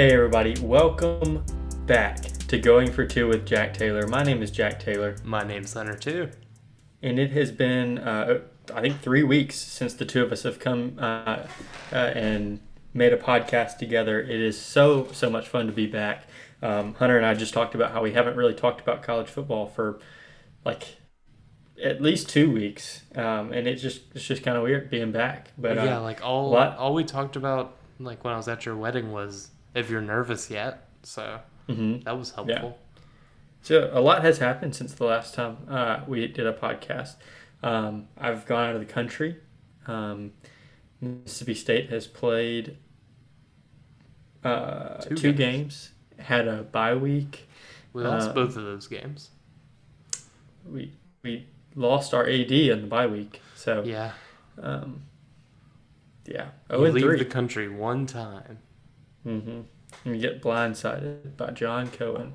Hey, everybody, welcome back to Going for Two with Jack Taylor. My name is Jack Taylor, My name's Hunter too. and it has been, uh, I think, three weeks since the two of us have come uh, uh, and made a podcast together. It is so, so much fun to be back. Um, Hunter and I just talked about how we haven't really talked about college football for like at least two weeks, um, and it's just it's just kind of weird being back. But uh, yeah, like all what? all we talked about like when I was at your wedding was if you're nervous yet. So mhm. that was helpful. So a lot has happened since the last time uh, we did a podcast. Um, I've gone out of the country. Um, Mississippi State has played uh, Two two, games. games. had a bye week. We lost Um, both of those games. We we lost our AD in the bye week. So Yeah. um, yeah, oh leave three. the country one time. Mm-hmm. And you get blindsided by John Cohen.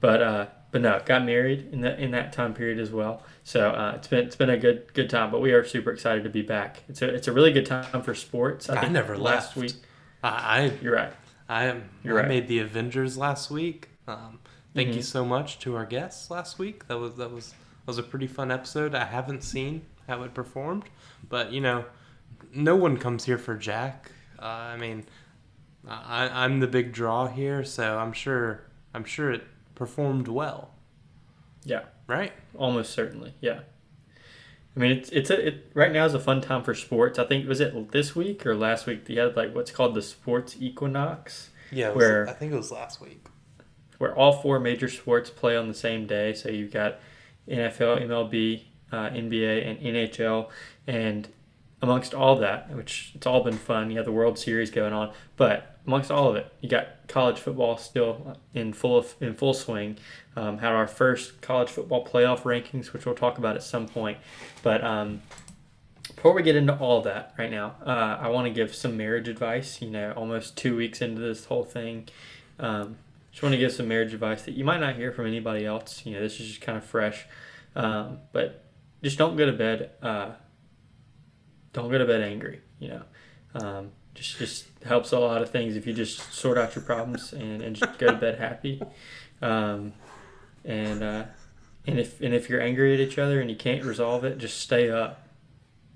But uh, but no, got married in that in that time period as well. So uh, it's been it's been a good good time. But we are super excited to be back. It's a it's a really good time for sports. I think never last left. week. I You're right. I I, You're I right. made the Avengers last week. Um, thank you Mhm. so much to our guests last week. That was that was that was a pretty fun episode. I haven't seen how it performed, but you know, no one comes here for Jack. Uh, I mean, I, I'm the big draw here, so I'm sure I'm sure it performed well. Yeah. Right? Almost certainly. Yeah. I mean, it's it's a it right now is a fun time for sports. I think was it this week or last week? They had like what's called the sports equinox. Yeah. was- Where- I think it was last week. where all four major sports play on the same day. So you've got NFL, MLB, uh, NBA, and NHL, and amongst all that, which it's all been fun. You have the World Series going on, but amongst all of it, you got college football still in full in full swing. Um, had our first college football playoff rankings, which we'll talk about at some point. But um, before we get into all that right now, uh, I want to give some marriage advice. You know, almost two weeks into this whole thing. Um, just want to give some marriage advice that you might not hear from anybody else. You know, this is just kind of fresh. Um, but just don't go to bed. Uh, don't go to bed angry. You know, um, just just helps a lot of things if you just sort out your problems and, and just go to bed happy. Um, and uh, and if and if you're angry at each other and you can't resolve it, just stay up.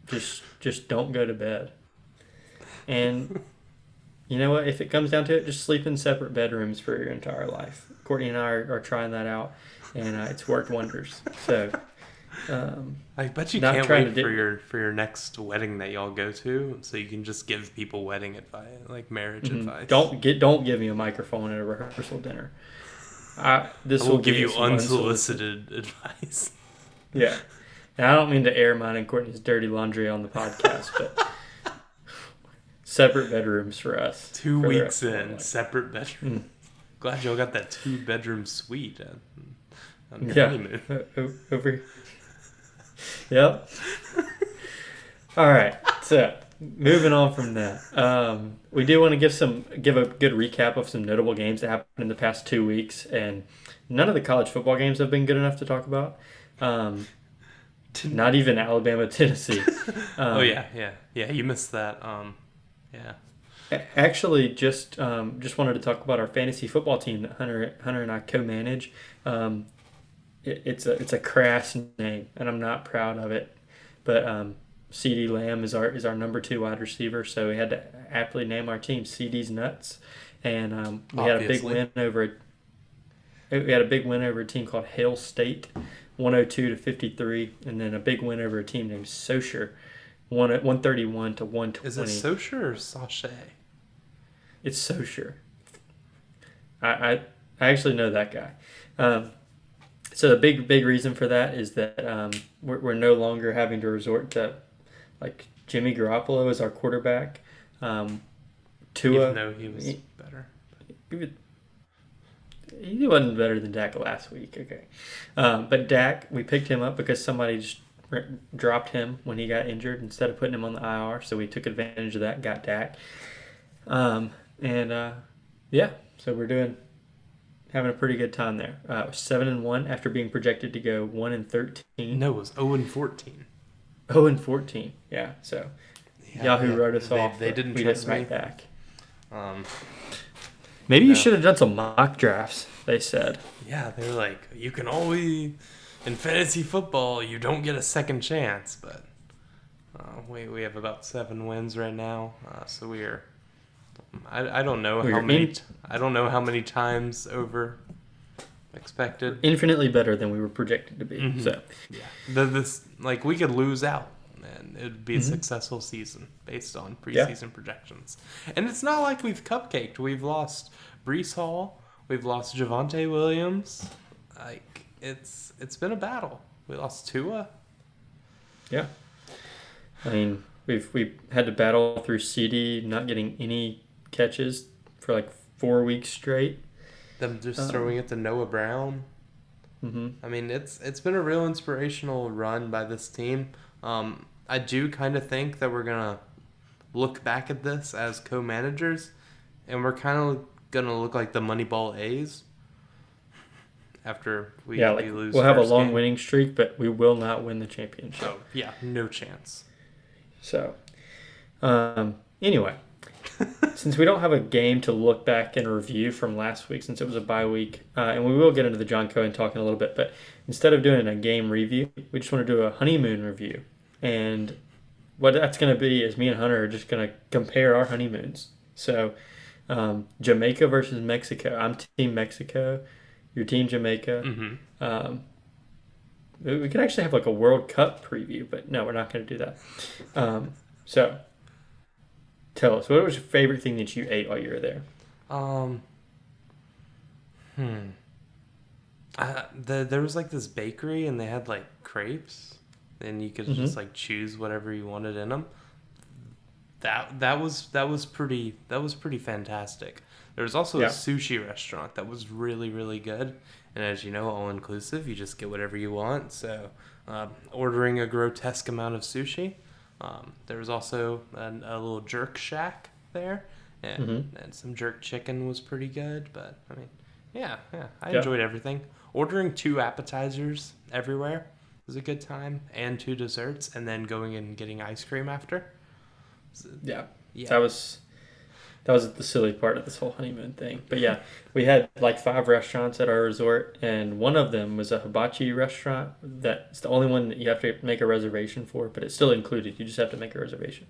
Just just don't go to bed. And you know what? If it comes down to it, just sleep in separate bedrooms for your entire life. Courtney and I are, are trying that out, and uh, it's worked wonders. So, um, I bet you can't wait for your for your next wedding that y'all go to, so you can just give people wedding advice, like marriage mhm. advice. don't get don't give me a microphone at a rehearsal dinner. I, this I will will give you some unsolicited advice. Yeah, and I don't mean to air mine and Courtney's dirty laundry on the podcast, but separate bedrooms for us. Two for weeks rest of our in, separate bedroom. Mm. Glad y'all got that two bedroom suite on, on Yeah. honeymoon. Uh, over. Yep. All right. So moving on from that, um, we do want to give some give a good recap of some notable games that happened in the past two weeks, and none of the college football games have been good enough to talk about. Um, not even Alabama, Tennessee. Um, oh yeah, yeah, yeah. You missed that. Um, yeah. Actually, just um, just wanted to talk about our fantasy football team that Hunter Hunter and I co-manage. Um, it, it's a it's a crass name, and I'm not proud of it. But um, CeeDee Lamb is our is our number two wide receiver, so we had to aptly name our team CeeDee's Nuts, and um, we had a big win over. We had a big win over a team called Hale State, 102 to 53, and then a big win over a team named Socher, one 131 to 120. Is it Socher or Sachet? It's so sure. I, I I actually know that guy. Um, so the big big reason for that is that um, we're, we're no longer having to resort to like Jimmy Garoppolo as our quarterback. Um, Tua, Even though he was he- better. he was- he wasn't better than Dak last week. Okay, um, but Dak, we picked him up because somebody just dropped him when he got injured instead of putting him on the IR. So we took advantage of that, got Dak, um, and uh, yeah, so we're doing having a pretty good time there. Uh, seven and one after being projected to go one and thirteen. No, it was 0 and 14. Oh, and fourteen. Yeah, so Yahoo wrote us they, off. They didn't we trust didn't me. back. Um, Maybe you should have done some mock drafts. They said. Yeah, they were like, you can always in fantasy football, you don't get a second chance, but uh, we we have about seven wins right now, uh, so we are. I, I don't know how many in- I don't know how many times over expected. Infinitely better than we were projected to be. Mhm. So Yeah, the, this like we could lose out, and it'd be a Mhm. successful season based on Yeah. preseason projections. And it's not like we've cupcaked. We've lost Breece Hall. We've lost Javonte Williams. Like it's it's been a battle. We lost Tua. yeah, I mean we've we had to battle through CeeDee not getting any catches for like four weeks straight. Them just Um, throwing it to Noah Brown. hmm I mean, it's it's been a real inspirational run by this team. Um, I do kind of think that we're gonna look back at this as co-managers, and we're kind of gonna look like the Moneyball A's after we, yeah, like we lose. we'll have a long game. winning streak, but we will not win the championship. Oh yeah, no chance. So, um, anyway, since we don't have a game to look back and review from last week, since it was a bye week, uh, and we will get into the John Cohen talking a little bit, but instead of doing a game review, we just want to do a honeymoon review. And what that's going to be is me and Hunter are just going to compare our honeymoons. So, um, Jamaica versus Mexico. I'm Team Mexico. Your Team Jamaica. Mm-hmm. Um, we could actually have like a World Cup preview, but no, we're not going to do that. Um, so, tell us, what was your favorite thing that you ate while you were there? Um. Hmm. Uh, the, there was like this bakery and they had like crepes, and you could Mhm. just like choose whatever you wanted in them. That that was that was pretty that was pretty fantastic. There was also Yeah. a sushi restaurant that was really really good, and as you know, all inclusive. You just get whatever you want. So, um, ordering a grotesque amount of sushi. Um, there was also an, a little jerk shack there, and, Mhm. and some jerk chicken was pretty good. But I mean, yeah, yeah, I Yeah. enjoyed everything. Ordering two appetizers everywhere was a good time, and two desserts, and then going and getting ice cream after. So, Yeah, yeah, that was that was the silly part of this whole honeymoon thing. But yeah, we had like five restaurants at our resort, and one of them was a hibachi restaurant. That's the only one that you have to make a reservation for, but it's still included. You just have to make a reservation.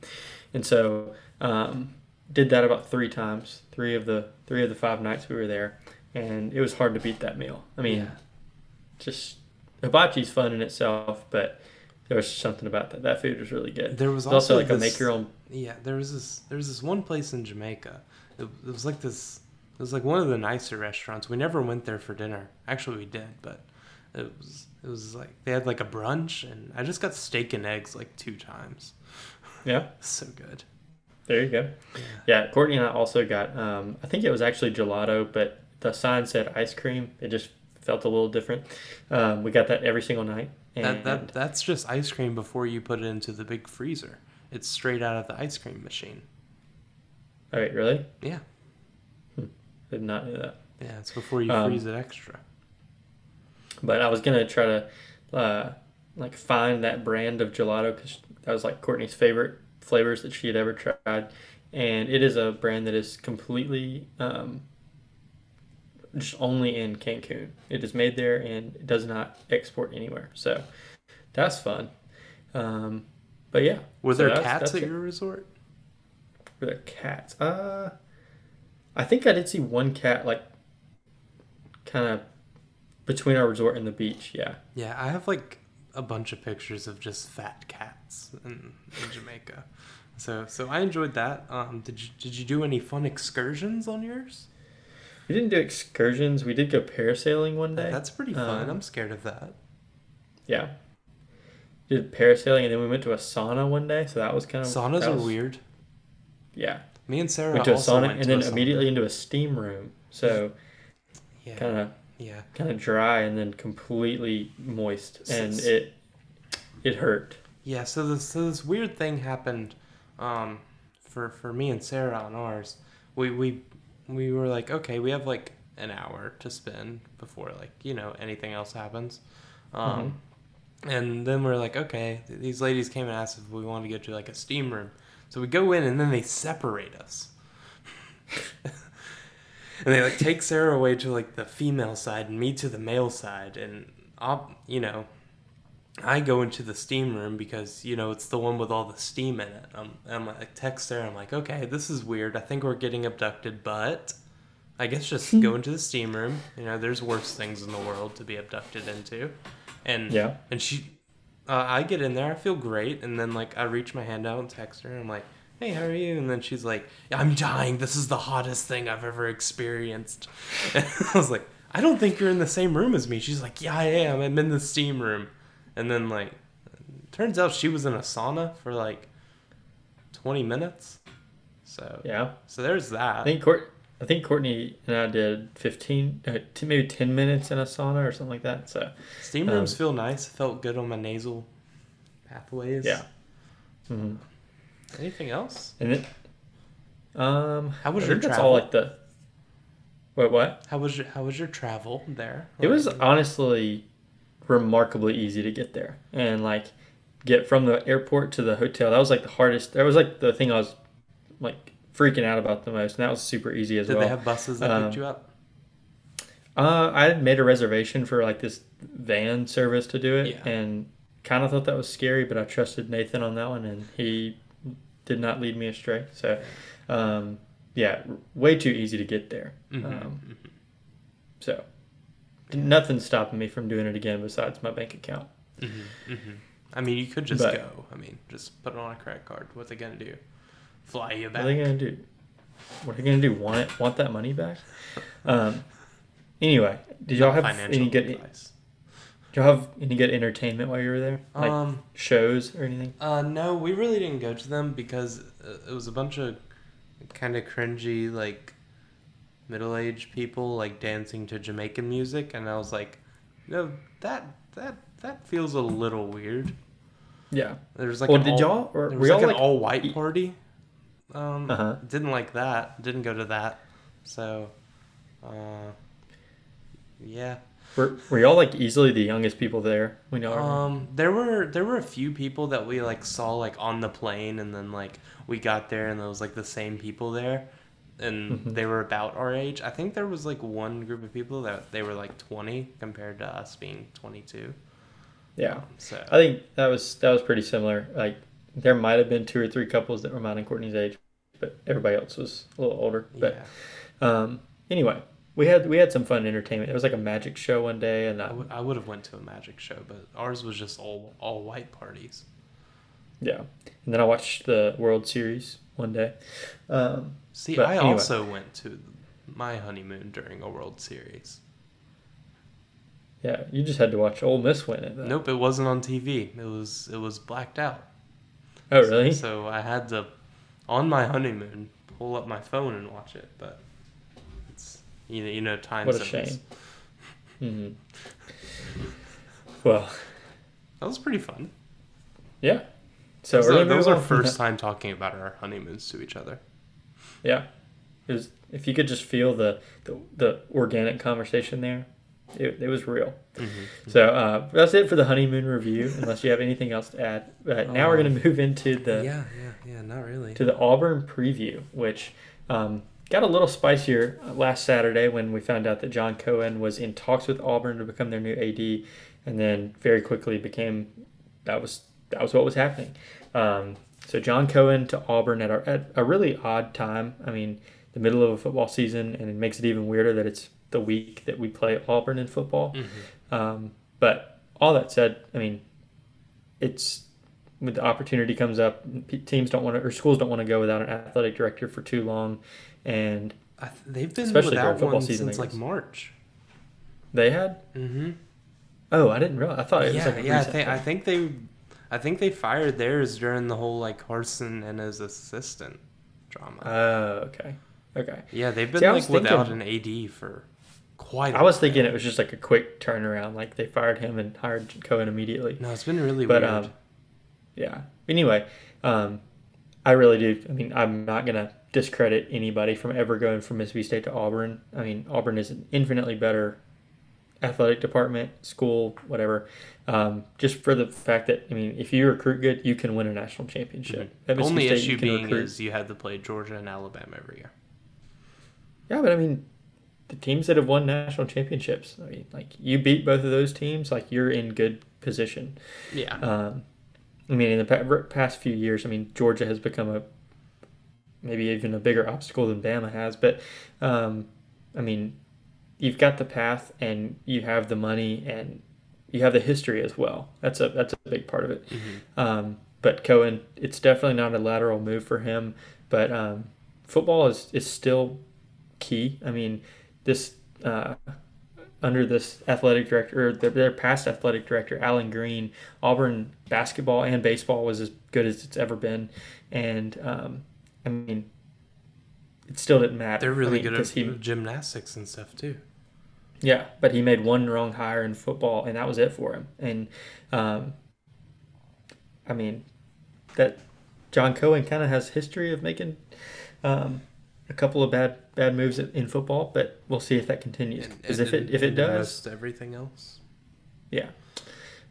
And so, um, did that about three times, three of the three of the five nights we were there, and it was hard to beat that meal. I mean, Yeah. just hibachi's fun in itself, but there was something about that. That food was really good. There was It's also, also like a make your own. Yeah, there was this there was this one place in Jamaica. It, it was like this it was like one of the nicer restaurants. We never went there for dinner. Actually we did, but it was it was like they had like a brunch and I just got steak and eggs like two times. Yeah, So good. there you go. Yeah. Yeah, Courtney and I also got. Um, I think it was actually gelato, but the sign said ice cream. It just felt a little different. Um, we got that every single night. And That, that that's just ice cream before you put it into the big freezer. It's straight out of the ice cream machine. All right, really? Yeah. Did not know that. Yeah, it's before you Um, freeze it extra. But I was gonna try to uh, like find that brand of gelato because that was like Courtney's favorite flavors that she had ever tried, and it is a brand that is completely um, just only in Cancun. It is made there and it does not export anywhere. So that's fun. Um, but yeah, Were so there that's- cats that's at it. your resort? Were there cats? Uh, I think I did see one cat like kind of between our resort and the beach. Yeah. Yeah, I have like a bunch of pictures of just fat cats in, in Jamaica. So so I enjoyed that. Um, did you did you do any fun excursions on yours? We didn't do excursions. We did go parasailing one day. That's pretty fun. Um, I'm scared of that. yeah. Did parasailing and then we went to a sauna one day, so that was kind of Saunas that are was- weird. Yeah, Me and Sarah went to a also sauna and then immediately into a steam room. So yeah, kind of yeah. kind of dry and then completely moist, and S- it it hurt. Yeah, so this so this weird thing happened um, for for me and Sarah on ours. We we we were like, okay, we have like an hour to spend before like you know anything else happens. Um, And then we're like, okay, these ladies came and asked if we wanted to go to like a steam room. So we go in and then they separate us. and they like take Sarah away to like the female side and me to the male side, and I'll you know, I go into the steam room because you know it's the one with all the steam in it. Um, I'm like text Sarah. I'm like, okay, this is weird. I think we're getting abducted, but I guess just go into the steam room. You know, there's worse things in the world to be abducted into, and Yeah. and she, uh, I get in there, I feel great, and then like I reach my hand out and text her, and I'm like, "Hey, how are you?" And then she's like, "I'm dying. This is the hottest thing I've ever experienced." And I was like, "I don't think you're in the same room as me." She's like, "Yeah, I am. I'm in the steam room." And then like, turns out she was in a sauna for like 20 minutes. So Yeah. so there's that. I think Court. I think Courtney and I did 15, uh, t- maybe 10 minutes in a sauna or something like that. So, Steam um, rooms feel nice. Felt good on my nasal pathways. yeah. hmm Anything else? And then, um, How was I your think That's travel? all like the. Wait, what? How was your How was your travel there? It was honestly remarkably easy to get there and like get from the airport to the hotel. That was like the hardest. That was like the thing I was freaking out about the most, and that was super easy as Did well. Did they have buses that um, picked you up? Uh, I had made a reservation for like this van service to do it, Yeah. and kind of thought that was scary, but I trusted Nathan on that one, and he did not lead me astray. So, um, yeah, way too easy to get there. Mhm, Um, mhm. so, nothing's stopping me from doing it again besides my bank account. Mm-hmm, mm-hmm. I mean, you could just But- go. I mean, just put it on a credit card. What's it gonna do? Fly you back. What are they gonna do? What are they gonna do? Want it? Want that money back? Um. Anyway, did y'all have Financial any good? advice. Did y'all have any good entertainment while you were there? Like um, shows or anything? uh, no, we really didn't go to them because uh, it was a bunch of kind of cringy, like middle-aged people like dancing to Jamaican music, and I was like, no, that that that feels a little weird. Yeah. There's like well, did all- y'all or were was y'all like an all white party. Um, Uh-huh. Didn't like that. Didn't go to that. So, uh, yeah. Were, were y'all like easily the youngest people there We y'all? Um, there were there were a few people that we like saw like on the plane, and then like we got there, and there was like the same people there, and Mhm. they were about our age. I think there was like one group of people that they were like twenty compared to us being twenty two. yeah. So I think that was that was pretty similar. Like there might have been two or three couples that were mine and Courtney's age, but everybody else was a little older. But yeah, um, anyway, we had we had some fun entertainment. It was like a magic show one day, and I uh, would I would have went to a magic show, but ours was just all all white parties. yeah, and then I watched the World Series one day. Um, See, I anyway. also went to my honeymoon during a World Series. yeah, you just had to watch Ole Miss win it. though. Nope, it wasn't on TV. It was it was blacked out. Oh really? So I had to, on my honeymoon, pull up my phone and watch it. But it's you know you know time What a shame. hmm Well, That was pretty fun. yeah. So that was, we're our- that was our first time talking about our honeymoons to each other. Yeah, it was, if you could just feel the, the the organic conversation there, it, it was real. Mm-hmm. So uh, that's it for the honeymoon review. Unless you have anything else to add, but now we're going to move into the yeah, yeah, yeah. Not really. to the Auburn preview, which um, got a little spicier last Saturday when we found out that John Cohen was in talks with Auburn to become their new AD, and then very quickly became that was that was what was happening. Um, so John Cohen to Auburn at, our, at a really odd time. I mean, the middle of a football season, and it makes it even weirder that it's the week that we play Auburn in football. Mhm. Um, but all that said, I mean, it's when the opportunity comes up, teams don't want to, or schools don't want to go without an athletic director for too long, and I th- they've been Especially without football one season, since like. March. they had. Mm-hmm. Oh, I didn't realize. I thought it was yeah, like yeah. I think I think they, I think they fired theirs during the whole like Harsin and his assistant drama. Oh, okay, okay. yeah, they've been See, like without thinking- an AD for quite. a I was while. thinking it was just like a quick turnaround, like they fired him and hired Cohen immediately. No, it's been really But weird. um, yeah. Anyway, um, I really do. I mean, I'm not gonna discredit anybody from ever going from Mississippi State to Auburn. I mean, Auburn is an infinitely better athletic department, school, whatever. Um, just for the fact that I mean, if you recruit good, you can win a national championship. At Mississippi Only State, issue you can being recruit- is you had to play Georgia and Alabama every year. yeah, but I mean, the teams that have won national championships. I mean, like you beat both of those teams, like you're in good position. Yeah. Um, I mean, in the pa- past few years, I mean, Georgia has become a maybe even a bigger obstacle than Bama has. But um, I mean, you've got the path and you have the money and you have the history as well. That's a that's a big part of it. Mm-hmm. Um, but Cohen, it's definitely not a lateral move for him. But um, football is is still key. I mean, this. Uh, under this athletic director, or their, their past athletic director, Allen Greene, Auburn basketball and baseball was as good as it's ever been, and um, I mean, it still didn't matter. They're really I mean, good at he, gymnastics and stuff too. Yeah, but he made one wrong hire in football, and that was it for him. And um, I mean, that John Cohen kind of has history of making um, a couple of bad bad moves in football, but we'll see if that continues. Because if it if it does, everything else. Yeah.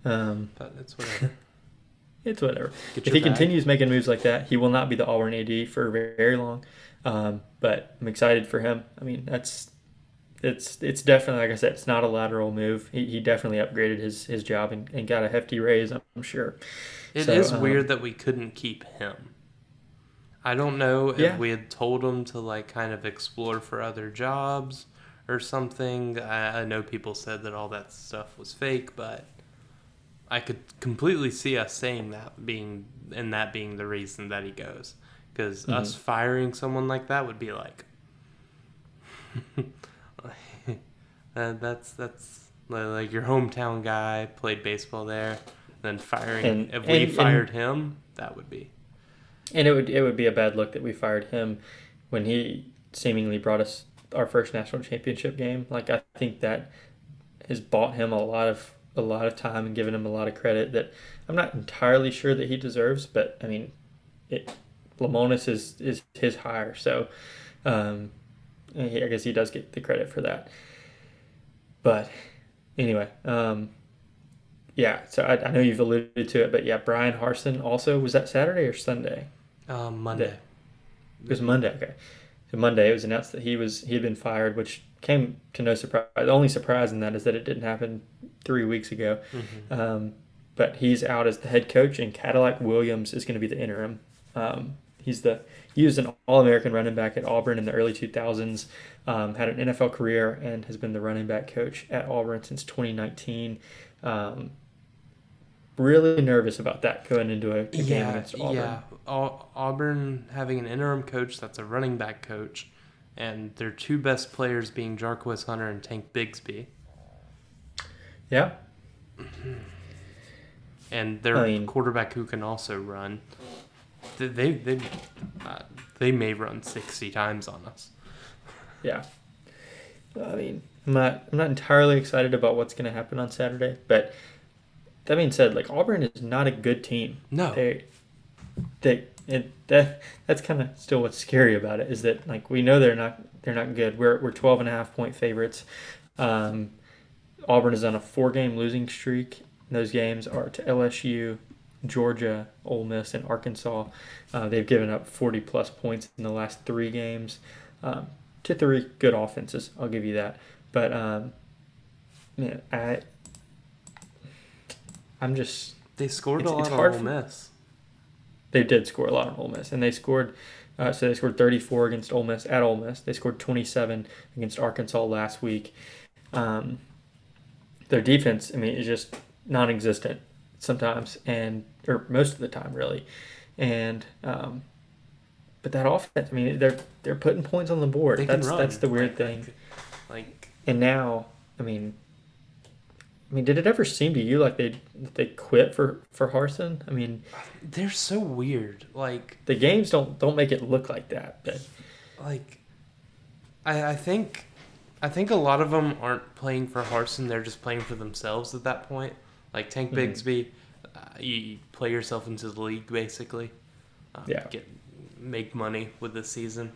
Um, but it's whatever. it's whatever. Get if he bag. continues making moves like that, he will not be the Auburn AD for very, very long. Um, but I'm excited for him. I mean, that's it's it's definitely like I said, it's not a lateral move. He, he definitely upgraded his his job and, and got a hefty raise. I'm sure. It is So, um, weird that we couldn't keep him. I don't know if Yeah. we had told him to like kind of explore for other jobs or something. I, I know people said that all that stuff was fake, but I could completely see us saying that being and that being the reason that he goes. Because us firing someone like that would be like, uh, that's that's like your hometown guy played baseball there, then firing. And- if we and- fired him, that would be. And it would it would be a bad look that we fired him when he seemingly brought us our first national championship game. Like I think that has bought him a lot of a lot of time and given him a lot of credit that I'm not entirely sure that he deserves. But I mean, it Lemonis is is his hire, so um, I guess he does get the credit for that. But anyway, um, yeah. So I, I know you've alluded to it, but yeah, Bryan Harsin also was that Saturday or Sunday? Um, Monday. It was Monday. Okay, so Monday it was announced that he was he had been fired, which came to no surprise. The only surprise in that is that it didn't happen three weeks ago. Mm-hmm. Um, but he's out as the head coach, and Cadillac Williams is going to be the interim. Um, he's the he was an All American running back at Auburn in the early 2000s. Um, had an NFL career and has been the running back coach at Auburn since 2019. Um, really nervous about that going into a, a game Yeah, against Auburn. yeah. Au- Auburn having an interim coach that's a running back coach, and their two best players being Jarquez Hunter and Tank Bigsby, Yeah. and their I mean- quarterback who can also run. They they they, uh, they may run sixty times on us. Yeah. I mean, I'm not I'm not entirely excited about what's going to happen on Saturday, but that being said, like Auburn is not a good team. No, They they it, that that's kind of still what's scary about it is that like we know they're not they're not good. We're we're 12 and a half point favorites. Um, Auburn is on a four game losing streak. Those games are to LSU, Georgia, Ole Miss, and Arkansas. Uh, they've given up 40 plus points in the last three games um, to three good offenses. I'll give you that. But um, man, I I'm just they scored a lot on Ole Miss. They did score a lot on Ole Miss, and they scored. Uh, so they scored 34 against Ole Miss at Ole Miss. They scored 27 against Arkansas last week. Um, their defense, I mean, is just non-existent sometimes, and or most of the time, really. And um, but that offense, I mean, they're they're putting points on the board. They that's that's the weird Like, thing. Like And now, I mean, I mean, did it ever seem to you like they they quit for for Harsin? I mean, they're so weird. Like the games don't don't make it look like that, but like I, I think I think a lot of them aren't playing for Harsin. They're just playing for themselves at that point. Like Tank Mhm. Bigsby, uh, you, play yourself into the league basically. Um, Yeah. Get make money with this season.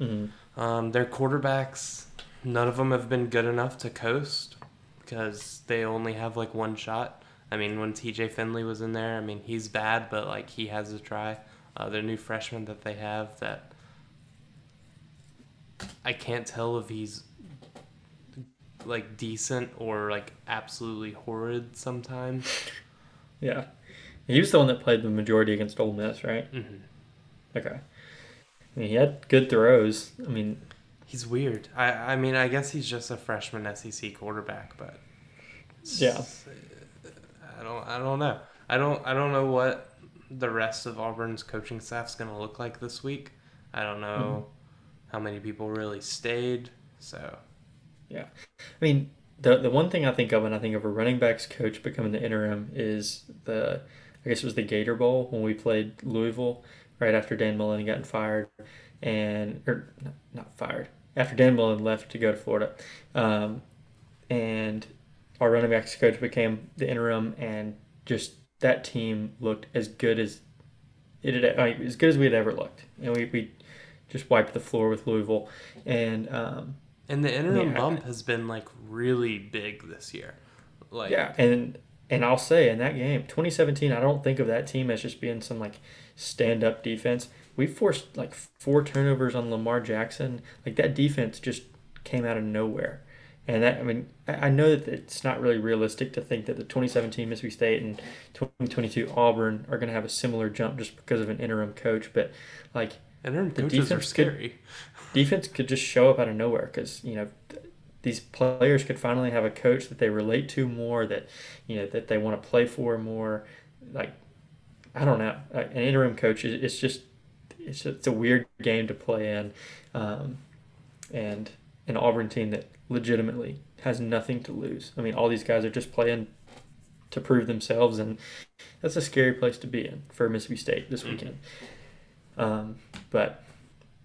mhm. Um, their quarterbacks, none of them have been good enough to coast because they only have like one shot. I mean, when TJ Finley was in there, I mean, he's bad, but like he has a try. Uh, their new freshman that they have that I can't tell if he's like decent or like absolutely horrid sometimes. Yeah. He was the one that played the majority against Ole Miss, right? hmm Okay. I mean, he had good throws. I mean, He's weird. I I mean, I guess he's just a freshman SEC quarterback, but Yeah. I don't I don't know. I don't I don't know what the rest of Auburn's coaching staff's going to look like this week. I don't know mm-hmm. how many people really stayed. So, yeah, I mean, the the one thing I think of when I think of a running backs coach becoming the interim is the, I guess it was the Gator Bowl when we played Louisville right after Dan Mullen gotten fired, and or not, not fired after Dan Mullen left to go to Florida, um, and our running backs coach became the interim, and just that team looked as good as it had, like, as good as we had ever looked, and we, we just wiped the floor with Louisville, and um, and the interim Yeah. bump has been like really big this year. Like yeah, and and I'll say in that game, 2017, I don't think of that team as just being some like stand up defense. We forced like four turnovers on Lamar Jackson. Like that defense just came out of nowhere. And that I mean, I know that it's not really realistic to think that the 2017 Mississippi State and 2022 Auburn are going to have a similar jump just because of an interim coach. But like interim the coaches are defense could- scary. defense could just show up out of nowhere because you know th- these players could finally have a coach that they relate to more that you know that they want to play for more like i don't know an interim coach is it's just it's it's a weird game to play in um, and an auburn team that legitimately has nothing to lose i mean all these guys are just playing to prove themselves and that's a scary place to be in for mississippi state this weekend um, but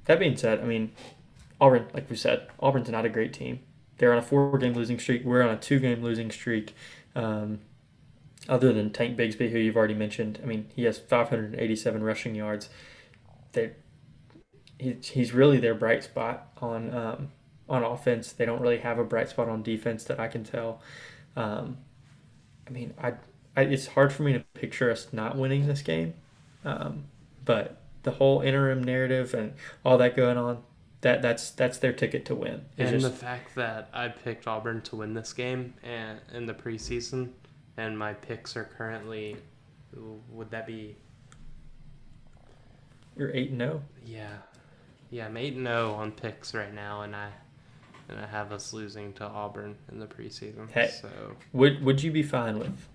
that being said, I mean, Auburn, like we said, Auburn's not a great team. They're on a four-game losing streak. We're on a two-game losing streak. Um, other than Tank Bigsby, who you've already mentioned, I mean, he has 587 rushing yards. They, he, he's really their bright spot on um, on offense. They don't really have a bright spot on defense that I can tell. Um, I mean, I, I it's hard for me to picture us not winning this game, um, but the whole interim narrative and all that going on that that's that's their ticket to win It's And just- the fact that I picked Auburn to win this game and in the preseason, and my picks are currently, would that be? You're 8 and oh. 0 Yeah, yeah, I'm eight and zero on picks right now, and I, and I have us losing to Auburn in the preseason. Hey. So would would you be fine with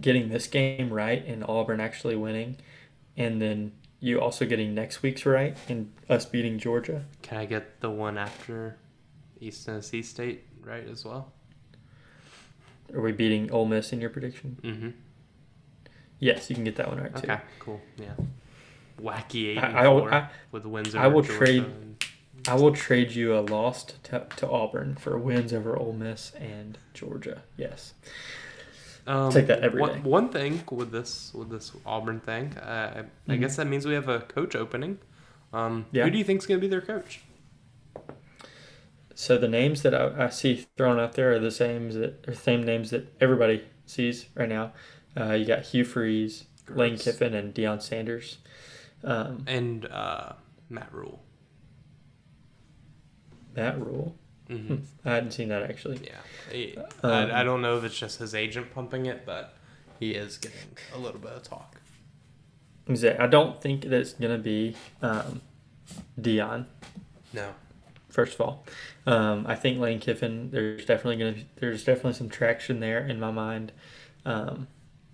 getting this game right and Auburn actually winning and then you also getting next week's right and us beating Georgia can I get the one after East Tennessee State right as well? are we beating Ole Miss in your prediction Mm-hmm. yes you can get that one right too Okay, cool. Yeah. Wacky eight I, I, I, with wins I will Georgia trade- and- I will trade you a loss to, to Auburn for wins over Ole Miss and Georgia yes Um, Take that every one, day. One thing with this with this Auburn thing, uh, I, Mhm. guess that means we have a coach opening. Um, Yeah. Who do you think is going to be their coach? So the names that I, I see thrown out there are the same that are same names that everybody sees right now. Uh, you got Hugh Freeze, Lane Kiffin, and Deion Sanders. Um, And uh, Matt Rhule. Matt Rhule. hmm I hadn't seen that actually. Yeah. He- Um, I, I don't know if it's just his agent pumping it, but he is getting a little bit of talk. I'm I don't think that it's gonna be um, Deion. No. First of all, um, I think Lane Kiffin. There's definitely gonna there's definitely some traction there in my mind. Um,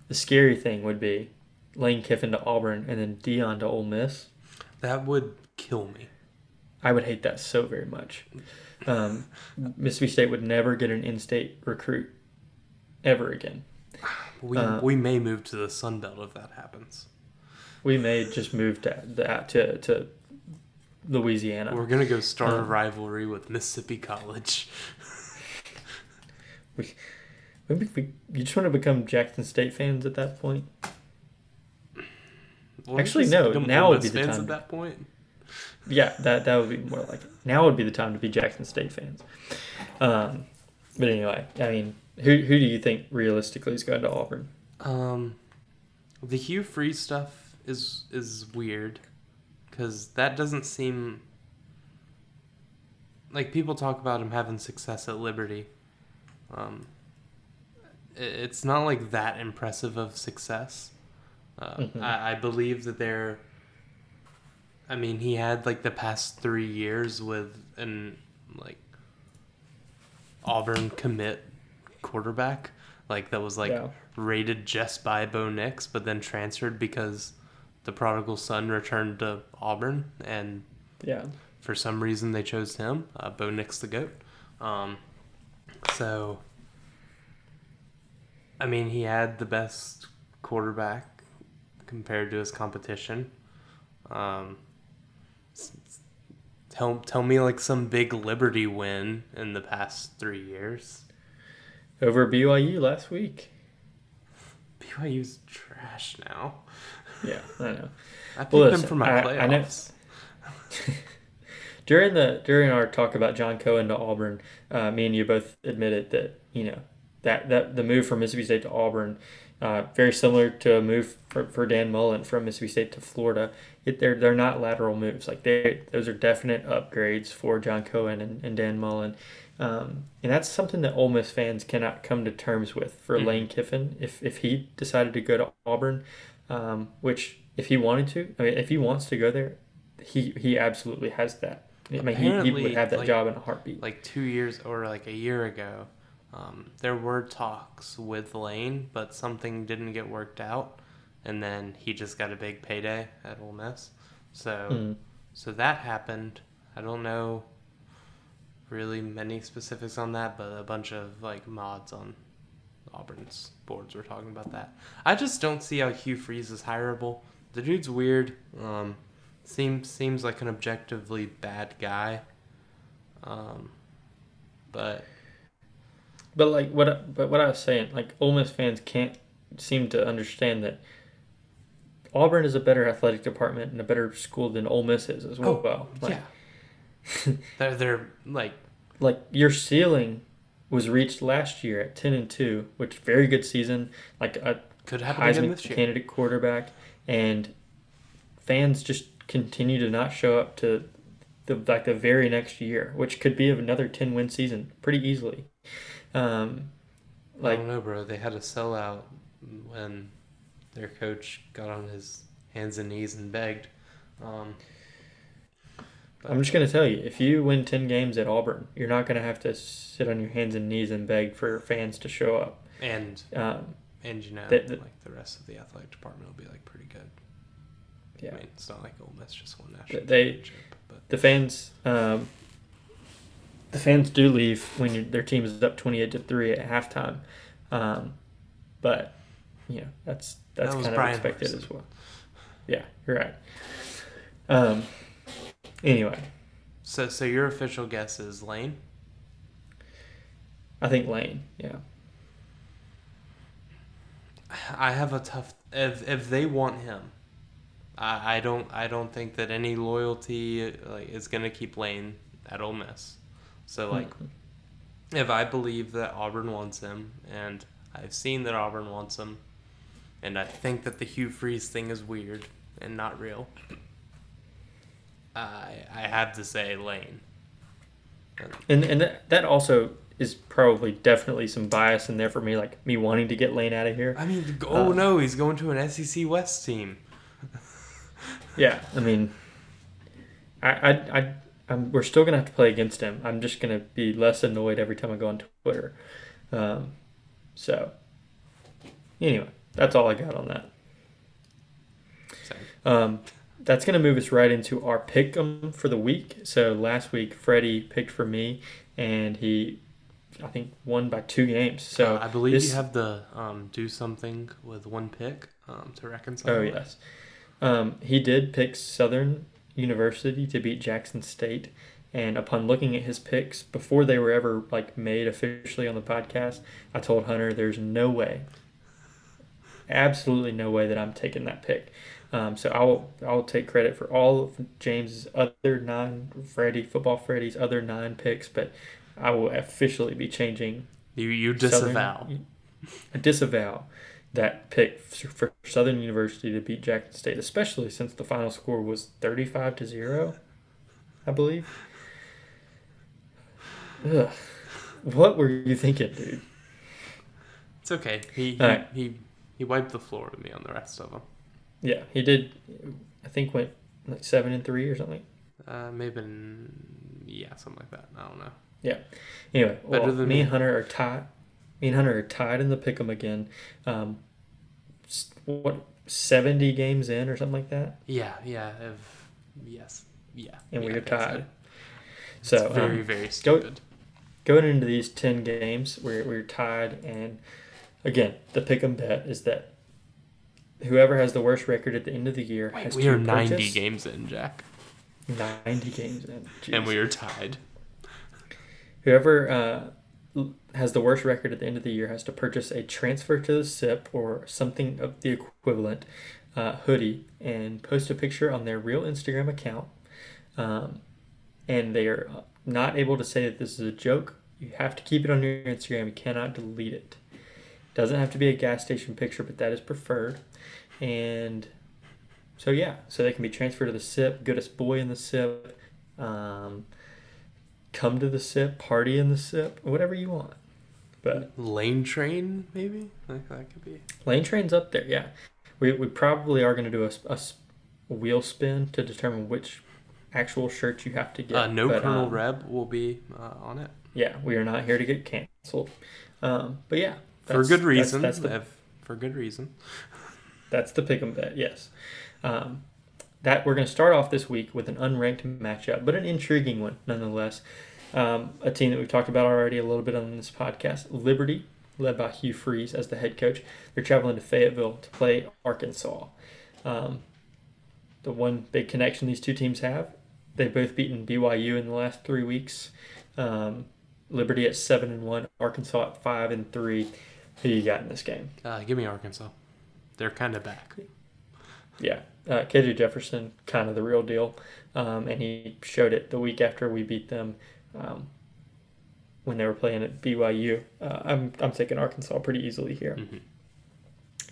the scary thing would be Lane Kiffin to Auburn and then Deion to Ole Miss. That would kill me. I would hate that so very much. Um, Mississippi State would never get an in-state recruit ever again. We, Uh, we may move to the Sun Belt if that happens. We may just move to that to, to Louisiana. We're going to go start a Um, rivalry with Mississippi College. Maybe we, you just want to become Jackson State fans at that point. We'll Actually, no, now would be the fans time. at that point. Yeah, that that would be more like it. Now would be the time to be Jackson State fans. Um, but anyway, I mean, who who do you think realistically is going to Auburn? Um, the Hugh Freeze stuff is is weird, because that doesn't seem. like people talk about him having success at Liberty. Um, it's not like that impressive of success. Uh, Mhm. I, I believe that they're. I mean, he had like the past three years with an like Auburn commit quarterback, like that was like Yeah. rated just by Bo Nix, but then transferred because the prodigal son returned to Auburn, and Yeah. for some reason they chose him, uh, Bo Nix the goat. Um, so, I mean, he had the best quarterback compared to his competition. Um, tell tell me like some big Liberty win in the past three years. Over BYU last week. BYU's trash now. Yeah, I know. I picked Well, them for my I- I know- playoffs. during the during our talk about John Cohen to Auburn, uh, me and you both admitted that you know that that the move from Mississippi State to Auburn, uh, very similar to a move for, for Dan Mullen from Mississippi State to Florida. It, they're they're not lateral moves. Like they those are definite upgrades for John Cohen and, and Dan Mullen. Um, and that's something that Ole Miss fans cannot come to terms with for Mhm. Lane Kiffin if, if he decided to go to Auburn, um, which if he wanted to, I mean, if he wants to go there, he he absolutely has that. I mean, he, he would have that like- job in a heartbeat. like two years or like a year ago, um, there were talks with Lane, but something didn't get worked out, and then he just got a big payday at Ole Miss. So Mm. so that happened. I don't know really many specifics on that, but a bunch of like mods on Auburn's boards were talking about that. I just don't see how Hugh Freeze is hireable. The dude's weird. Um, seems seems like an objectively bad guy. Um, but But like what I- but what I was saying, like Ole Miss fans can't seem to understand that Auburn is a better athletic department and a better school than Ole Miss is as well. Oh, like, yeah, they're they're like like your ceiling was reached last year at ten and two, which very good season, like a could happen Heisman this year. candidate quarterback, and fans just continue to not show up to the like the very next year, which could be another ten win season pretty easily. Um, I like don't know, bro. They had a sellout when their coach got on his hands and knees and begged. Um, but- I'm just gonna tell you, if you win ten games at Auburn, you're not gonna have to sit on your hands and knees and beg for fans to show up. and Um, and you know, That- that- like the rest of the athletic department will be like pretty good. yeah, I mean, it's not like Ole Miss just won national They- championship, but the fans, um, the fans do leave when their team is up twenty-eight to three at halftime, um, but you know that's that's That kind of Bryan expected Harsin. as well. Yeah, you're right. Um, anyway, so so your official guess is Lane. I think Lane. Yeah, I have a tough if if they want him. I, I don't I don't think that any loyalty like is gonna keep Lane at Ole Miss. So like Mhm. if I believe that Auburn wants him and I've seen that Auburn wants him and I think that the Hugh Freeze thing is weird and not real. I I have to say Lane. and and that, that also is probably definitely some bias in there for me, like me wanting to get Lane out of here. I mean, oh Uh, no, he's going to an SEC West team. Yeah, I mean, I, I, I, I'm, we're still gonna have to play against him. I'm just gonna be less annoyed every time I go on Twitter. Um, so, anyway, that's all I got on that. Um, that's gonna move us right into our pick 'em for the week. So last week, Freddie picked for me, and he, I think, won by two games. So uh, I believe this- you have to um, do something with one pick um, to reconcile. Oh yes, um, he did pick Southern University to beat Jackson State, and upon looking at his picks before they were ever like made officially on the podcast, I told Hunter, "There's no way, absolutely no way that I'm taking that pick." Um, so I will I will take credit for all of James's other nine Freddy football Freddy's other nine picks, but I will officially be changing You you Southern- disavow. I disavow that pick for Southern University to beat Jackson State, especially since the final score was thirty-five to zero, I believe. Ugh. What were you thinking, dude? It's okay. He he, Alright. he he wiped the floor with me on the rest of them. Yeah, he did. I think went like seven and three or something. Uh, maybe yeah, something like that. I don't know. Yeah. Anyway, well, than me me. and Hunter are tied. Me and Hunter are tied in the pick'em again. Um, what seventy games in or something like that, Yeah, yeah. If, yes, yeah. and yeah, we are so. tied. So very um, very stupid. going into these 10 games we're, we're tied and again the pick 'em bet is that whoever has the worst record at the end of the year Wait, has we to are ninety games in, Jack, 90 games in and we are tied. whoever uh, has the worst record at the end of the year has to purchase a transfer to the sip or something of the equivalent uh, hoodie and post a picture on their real instagram account. Um, and they are not able to say that this is a joke. You have to keep it on your instagram. You cannot delete it. Doesn't have to be a gas station picture but that is preferred. And so yeah. So they can be transferred to the sip goodest boy in the sip um, come to the sip, party in the sip, whatever you want. But Lane train, maybe like that could be. lane train's up there, yeah. We, we probably are going to do a, a, wheel spin to determine which actual shirt you have to get. uh, no but, Colonel um, Reb will be uh, on it Yeah, we are not here to get canceled. Um, but yeah, for good that's- reason. That's, the if- for good reason. That's the pick 'em bet, yes. Um, that we're going to start off this week with an unranked matchup, but an intriguing one nonetheless. Um, a team that we've talked about already a little bit on this podcast, Liberty, led by Hugh Freeze as the head coach. They're traveling to Fayetteville to play Arkansas. Um, the one big connection these two teams have, they've both beaten BYU in the last three weeks. Um, Liberty at seven and one, Arkansas at five and three. Who you got in this game? Uh, give me Arkansas. They're kind of back. Yeah, uh, KJ Jefferson, kind of the real deal, um, and he showed it the week after we beat them um, when they were playing at BYU. Uh, I'm I'm taking Arkansas pretty easily here. Mhm.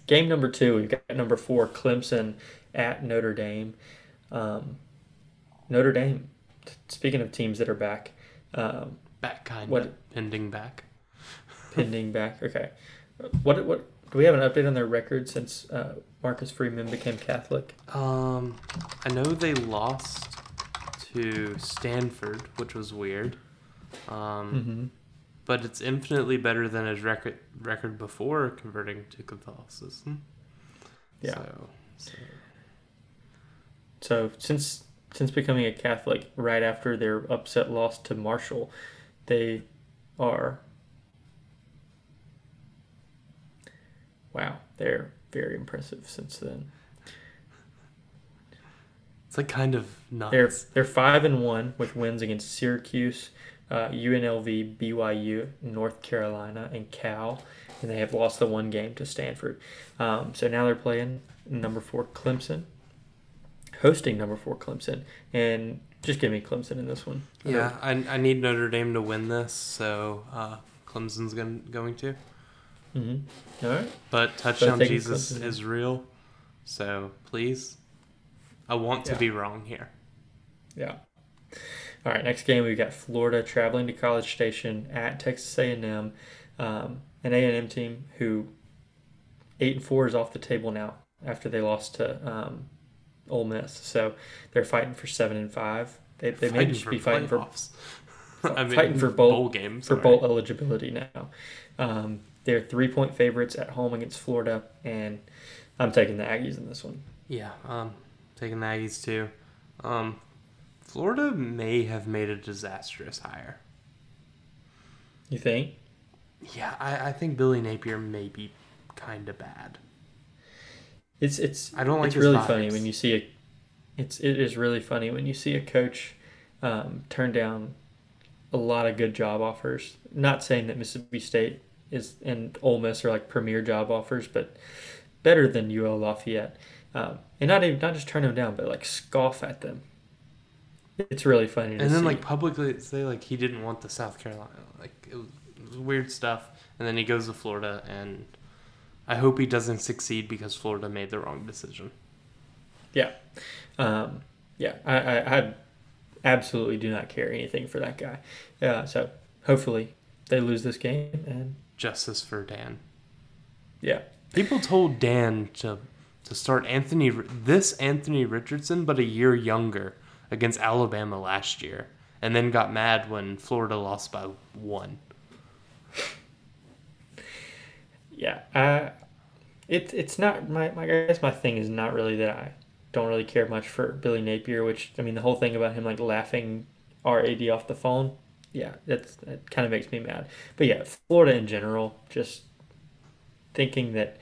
Game number two, we've got number four Clemson at Notre Dame. Um, Notre Dame. t- Speaking of teams that are back, um, Back kind What- of pending back. pending back. Okay, what what do we have an update on their record since uh, Marcus Freeman became Catholic? Um, I know they lost to Stanford, which was weird. Um, Mm-hmm. but it's infinitely better than his record record before converting to Catholicism. Yeah. So, so So since since becoming a Catholic, right after their upset loss to Marshall, they are wow, they're very impressive since then. it's like kind of nuts. They're they're five and one with wins against Syracuse, uh, UNLV, BYU, North Carolina, and Cal, and they have lost the one game to Stanford. Um, so now they're playing number four Clemson, hosting number four Clemson, and just give me Clemson in this one. yeah, I, I need Notre Dame to win this, so uh, Clemson's going going to. Mm-hmm. All right. But touchdown taking Jesus is real, so please, I want to Yeah. be wrong here. Yeah. All right. Next game we've got Florida traveling to College Station at Texas A&M, um, an A&M team who eight and four is off the table now after they lost to um, Ole Miss. So they're fighting for seven and five. They, they may just for be fighting for playoffs. I mean, fighting for bowl- bowl games for sorry. bowl eligibility now. Um, they're three point favorites at home against Florida, and I'm taking the Aggies in this one. Yeah, um, taking the Aggies too. Um, Florida may have made a disastrous hire. You think? Yeah, I, I think Billy Napier may be kind of bad. It's it's I don't like it's really vibes. funny when you see a it's it is really funny when you see a coach um, turn down a lot of good job offers. Not saying that Mississippi State is and Ole Miss are like premier job offers, but better than UL Lafayette. Um, and not even not just turn them down, but like scoff at them. It's really funny to And then see. like publicly say like he didn't want the South Carolina. Like it was, it was weird stuff. And then he goes to Florida, and I hope he doesn't succeed because Florida made the wrong decision. Yeah, um, yeah, I, I, I absolutely do not care anything for that guy. Uh, so hopefully they lose this game and Justice for Dan. yeah. People told Dan to to start Anthony this Anthony Richardson, but a year younger against Alabama last year, and then got mad when Florida lost by one. Yeah, uh, it's it's not my, my I guess my thing is not really that I don't really care much for Billy Napier, which I mean the whole thing about him like laughing our AD off the phone, yeah, that's that kind of makes me mad. But yeah, Florida in general, just thinking that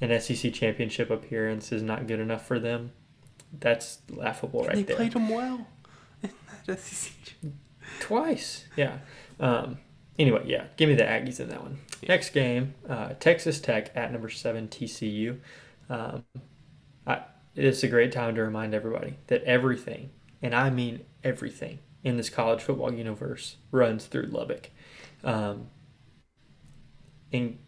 an SEC championship appearance is not good enough for them, that's laughable right they there. played them well. in that SEC. Twice, yeah. Um, anyway, yeah, give me the Aggies in that one. Yeah. Next game, uh, Texas Tech at number seven TCU. Um, I, it's a great time to remind everybody that everything, and I mean everything, in this college football universe runs through Lubbock. Um, in,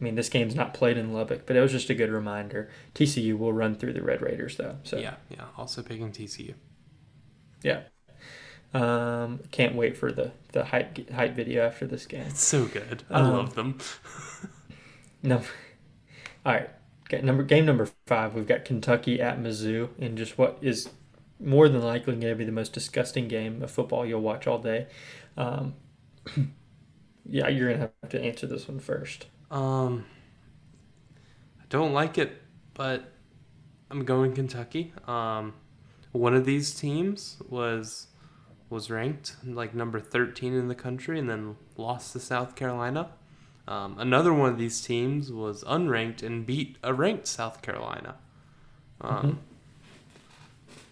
I mean, this game's not played in Lubbock, but it was just a good reminder. TCU will run through the Red Raiders, though. So Yeah, yeah. Also picking TCU. yeah. Um, can't wait for the the hype hype video after this game. It's so good. I Um, love them. No. All right. Number game number five. We've got Kentucky at Mizzou in just what is more than likely going to be the most disgusting game of football you'll watch all day. Um, yeah, you're gonna have to answer this one first. Um, I don't like it, but I'm going Kentucky. Um, one of these teams was was ranked like number 13 in the country and then lost to South Carolina. Um, another one of these teams was unranked and beat a ranked South Carolina. Um,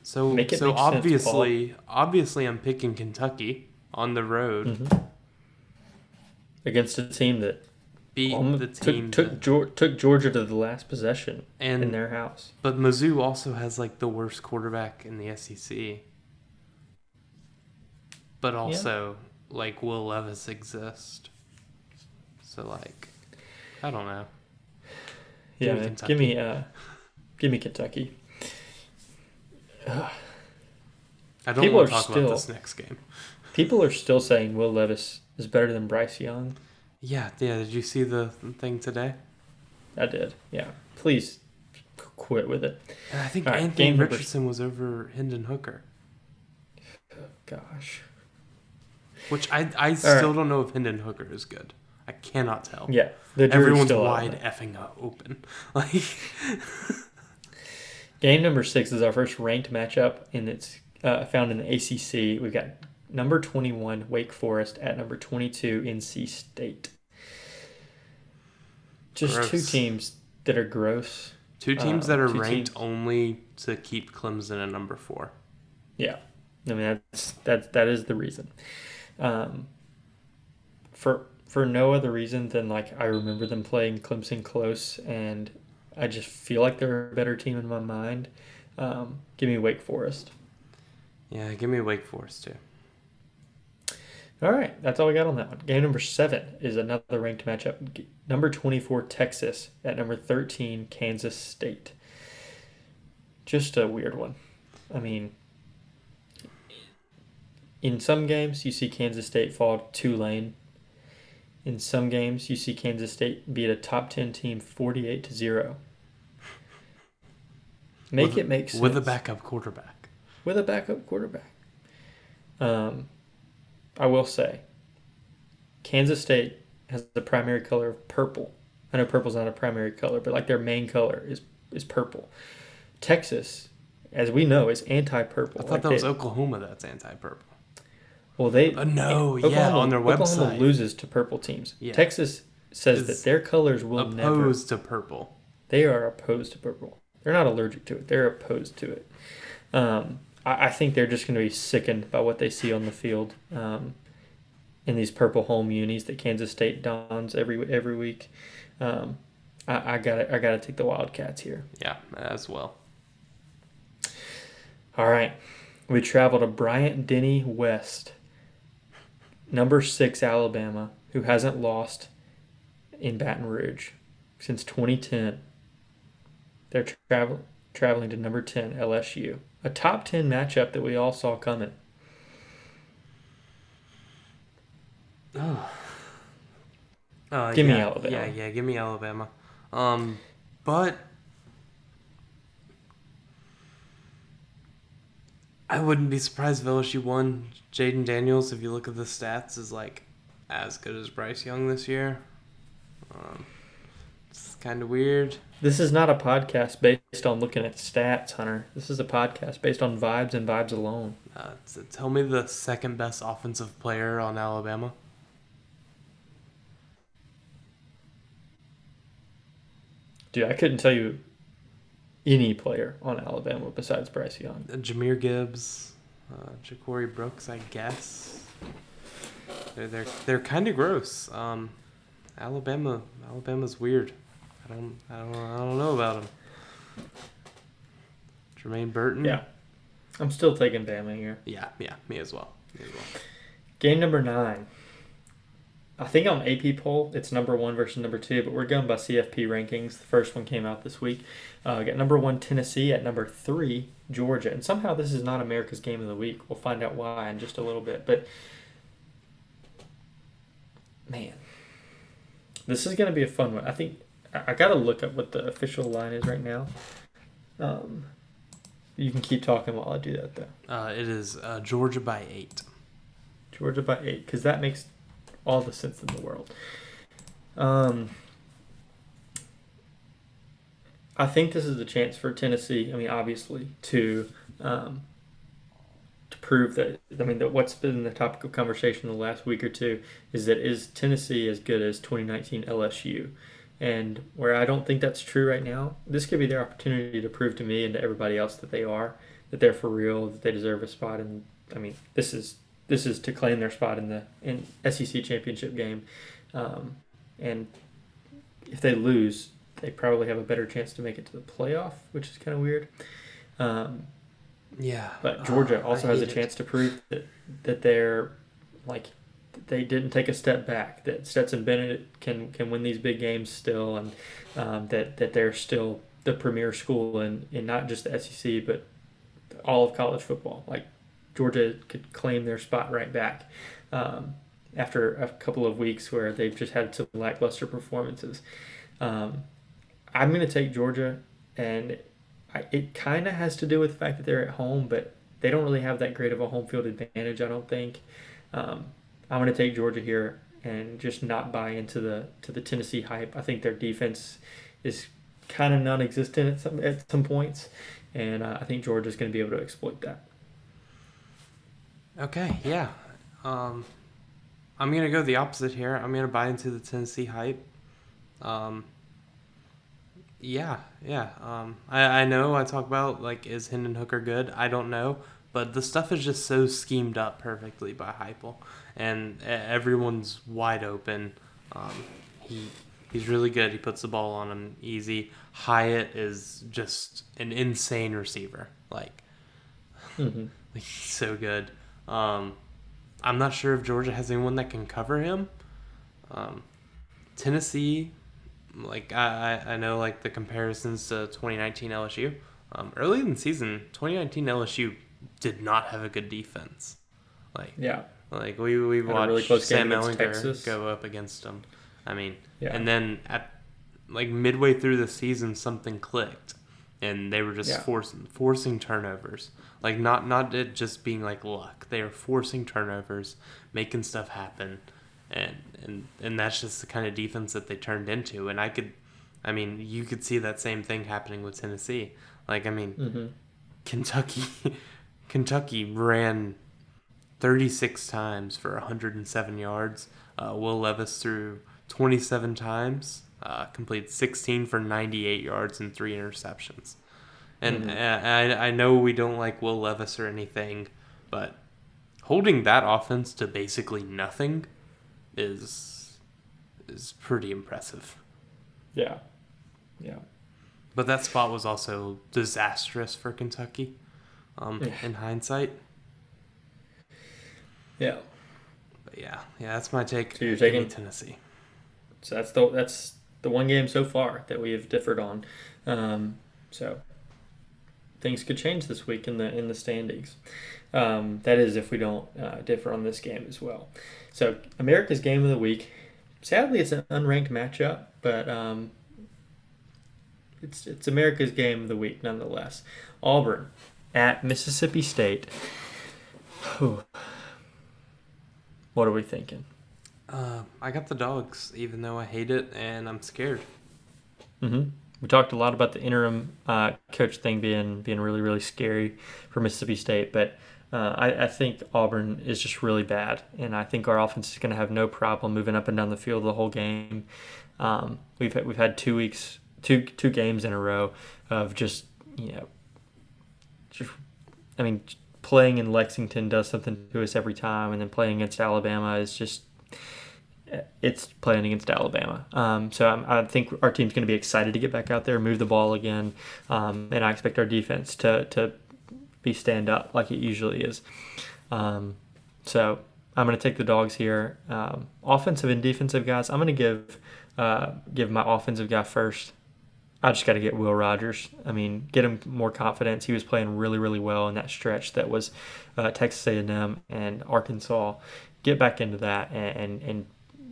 So Mm-hmm. So make sense, obviously obviously I'm picking Kentucky on the road. Mhm. Against a team that Beat the took team took, that- Geor- took Georgia to the last possession in their house. But Mizzou also has like the worst quarterback in the SEC. But also, like, will Levis exist? So like, I don't know. Yeah, Give me man. Give me uh, give me Kentucky. I don't People want to talk still- about this next game. People are still saying Will Levis is better than Bryce Young. Yeah, yeah. Did you see the thing today? I did. Yeah. Please quit with it. And I think All right, Anthony Richardson was over Hendon Hooker, Gosh. which I I still don't know if Hendon Hooker is good. I cannot tell. Yeah. Everyone's wide effing open. Like, Game number six is our first ranked matchup, and it's uh, found in the ACC. We've got number 21 Wake Forest at number 22 NC State. Just two teams that are gross. two teams Uh, that are ranked teams. only to keep Clemson at number four. Yeah, I mean that's that that is the reason. Um, for for no other reason than like I remember them playing Clemson close, and I just feel like they're a better team in my mind. Um, give me Wake Forest. Yeah, give me Wake Forest too. All right, that's all we got on that one. Game number seven is another ranked matchup. Number twenty-four Texas at number thirteen Kansas State. Just a weird one. I mean, in some games you see Kansas State fall to Tulane. In some games you see Kansas State beat a top ten team forty-eight to zero. Make With- it make sense with a backup quarterback. with a backup quarterback. Um, I will say, Kansas State has the primary color of purple. I know purple's not a primary color, but like their main color is is purple. Texas, as we know, is anti-purple. I thought Like that was they- Oklahoma that's anti-purple. well, they Uh, no, yeah, Oklahoma- on their Oklahoma website. loses to purple teams. Yeah. Texas says Is that their colors will never. Opposed to purple. They are opposed to purple. They're not allergic to it. They're opposed to it. Um, I, I think they're just going to be sickened by what they see on the field um, in these purple home unis that Kansas State dons every every week. Um, I, I got I got to take the Wildcats here. Yeah, as well. All right, we travel to Bryant Denny West, number six Alabama, who hasn't lost in Baton Rouge since 2010. They're travel traveling to number 10 LSU, a top 10 matchup that we all saw coming. Oh. Uh, Give me Alabama. Yeah, yeah, give me Alabama. Um, but I wouldn't be surprised if LSU won. Jayden Daniels, if you look at the stats, is like as good as Bryce Young this year. Um, kind of weird. This is not a podcast based on looking at stats, Hunter. This is a podcast based on vibes and vibes alone. Uh, tell me the second best offensive player on Alabama. Dude, I couldn't tell you any player on Alabama besides Bryce Young. Uh, Jahmyr Gibbs, uh, Ja'Corey Brooks, I guess. They're they're they're kind of gross. Um, Alabama Alabama's weird. I don't I don't I don't know about him. Jermaine Burton. Yeah. I'm still taking Bama here. Yeah, yeah, me as well. Me as well. Game number nine. I think on AP poll it's number one versus number two, but we're going by CFP rankings. The first one came out this week. Uh, got number one Tennessee at number three Georgia, and somehow this is not America's game of the week. We'll find out why in just a little bit. But man, this is going to be a fun one. I think I, I got to look up what the official line is right now. Um, you can keep talking while I do that though. Uh, it is uh, Georgia by eight. Georgia by eight, because that makes all the sense in the world. Um, I think this is a chance for Tennessee. I mean, obviously, to um, to prove that. I mean, that what's been the topic of conversation the last week or two is that is Tennessee as good as 2019 LSU? And where I don't think that's true right now, this could be their opportunity to prove to me and to everybody else that they are, that they're for real, that they deserve a spot. And I mean, this is this is to claim their spot in the in SEC championship game. Um, and if they lose, they probably have a better chance to make it to the playoff, which is kind of weird. Um, Yeah. but Georgia Oh, also has a it. chance to prove that that they're like they didn't take a step back. That Stetson Bennett can can win these big games still, and um, that that they're still the premier school in in not just the SEC but all of college football. Like Georgia could claim their spot right back um, after a couple of weeks where they've just had some lackluster performances. Um, I'm going to take Georgia, and I, it kind of has to do with the fact that they're at home, but they don't really have that great of a home field advantage, I don't think. Um, I'm going to take Georgia here and just not buy into the to the Tennessee hype. I think their defense is kind of non-existent at some at some points, and uh, I think Georgia's going to be able to exploit that. Okay, yeah. Um, I'm gonna go the opposite here. I'm gonna buy into the Tennessee hype. Um, yeah, yeah. Um, I, I know I talk about like is Hendon Hooker good? I don't know, but the stuff is just so schemed up perfectly by Heupel, and everyone's wide open. Um, he he's really good. He puts the ball on him easy. Hyatt is just an insane receiver. Like Mm-hmm. like, he's so good. Um, I'm not sure if Georgia has anyone that can cover him. Um, Tennessee, like I, I I know like the comparisons to 2019 LSU. Um, early in the season, 2019 LSU did not have a good defense. Like Yeah, like we we Had watched really close game Sam against Ehlinger Texas. go up against them. I mean, yeah, and then at like midway through the season, something clicked, and they were just Yeah. forcing forcing turnovers. Like not not it just being like luck. They are forcing turnovers, making stuff happen, and and and that's just the kind of defense that they turned into. And I could, I mean, you could see that same thing happening with Tennessee. Like I mean, mm-hmm. Kentucky, Kentucky ran 36 times for 107 yards. Uh, Will Levis threw 27 times, uh, completed 16 for 98 yards and three interceptions. And Mhm. uh, I, I know we don't like Will Levis or anything, but holding that offense to basically nothing is is pretty impressive. yeah, yeah. But that spot was also disastrous for Kentucky. Um, Yeah. in hindsight, Yeah. but yeah, yeah, that's my take. So you're taking- Tennessee. So that's the that's the one game so far that we have differed on. Um, so things could change this week in the in the standings. Um, that is, if we don't uh, differ on this game as well. So America's game of the week. Sadly, it's an unranked matchup, but um, it's it's America's game of the week nonetheless. Auburn at Mississippi State. Whew. What are we thinking? Uh, I got the dogs, even though I hate it and I'm scared. Mm-hmm. We talked a lot about the interim uh, coach thing being being really really scary for Mississippi State, but uh, I, I think Auburn is just really bad, and I think our offense is going to have no problem moving up and down the field the whole game. Um, we've had, we've had two weeks, two two games in a row of just you know, just I mean, playing in Lexington does something to us every time, and then playing against Alabama is just it's playing against Alabama. Um, so I'm, i think our team's going to be excited to get back out there, move the ball again, um, and I expect our defense to to be stand up like it usually is. Um, so I'm going to take the dogs here. Um, offensive and defensive guys, I'm going to give uh, give my offensive guy first. I just got to get Will Rogers. I mean, get him more confidence. He was playing really, really well in that stretch that was uh, Texas A&M and Arkansas. Get back into that and, and, and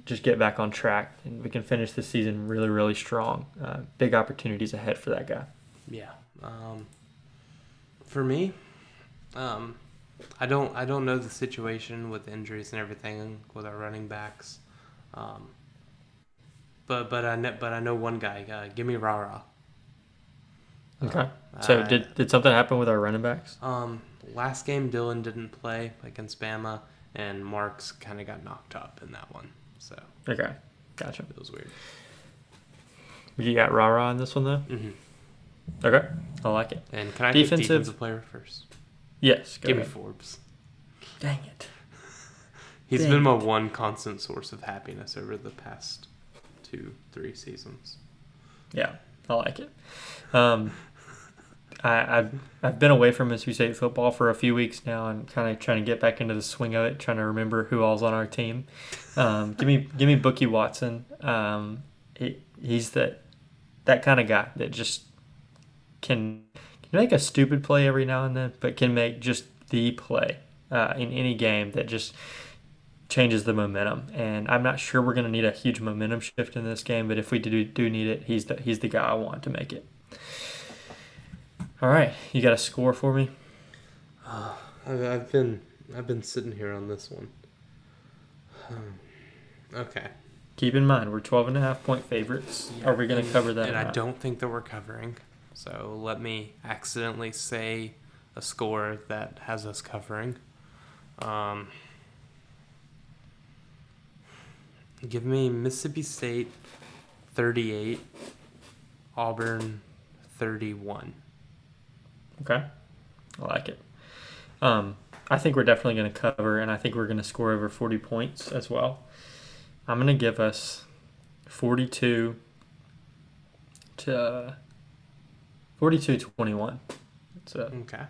just get back on track, and we can finish the season really, really strong. Uh, big opportunities ahead for that guy. Yeah. Um, for me, um, I don't I don't know the situation with injuries and everything with our running backs, um, but but I know but I know one guy. Uh, give me Rara. Okay. Uh, so did did something happen with our running backs? Um, last game Dillon didn't play against Bama, and Marks kind of got knocked up in that one. So okay, gotcha. It was weird. You got Rara on this one though. Mm-hmm. Okay, I like it. And can I defensive defensive player first? Yes, give ahead. me Forbes. Dang it. He's Dang been my one constant source of happiness over the past two, three seasons. Yeah, I like it. Um, I, I've I've been away from Mississippi State football for a few weeks now, and kind of trying to get back into the swing of it, trying to remember who all's on our team. Um, give me give me Bookie Watson. Um, he, he's that that kind of guy that just can can make a stupid play every now and then, but can make just the play uh, in any game that just changes the momentum. And I'm not sure we're going to need a huge momentum shift in this game, but if we do do need it, he's the he's the guy I want to make it. All right, you got a score for me? Uh, I've been I've been sitting here on this one. okay. Keep in mind, we're 12 and a half point favorites. Yeah, Are we going to cover that? And I don't think that we're covering. So let me accidentally say a score that has us covering. Um, give me Mississippi State 38, Auburn 31. Okay. I like it. Um, I think we're definitely going to cover, and I think we're going to score over 40 points as well. I'm going to give us 42 to 42 21. It's a, okay.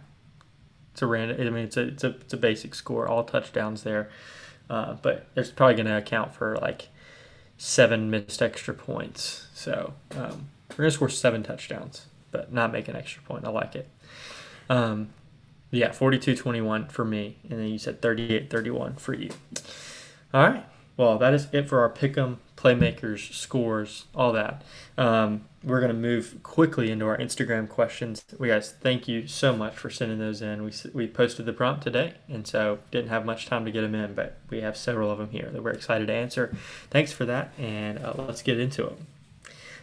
It's a random. I mean, it's a it's a it's a basic score. All touchdowns there, uh, but there's probably going to account for like seven missed extra points. So um, we're going to score seven touchdowns, but not make an extra point. I like it. Um, yeah, 42-21 for me, and then you said 38-31 for you. All right. Well, that is it for our pick'em playmakers, scores, all that. Um, we're going to move quickly into our Instagram questions. We guys, thank you so much for sending those in. We, we posted the prompt today, and so didn't have much time to get them in, but we have several of them here that we're excited to answer. Thanks for that, and uh, let's get into them.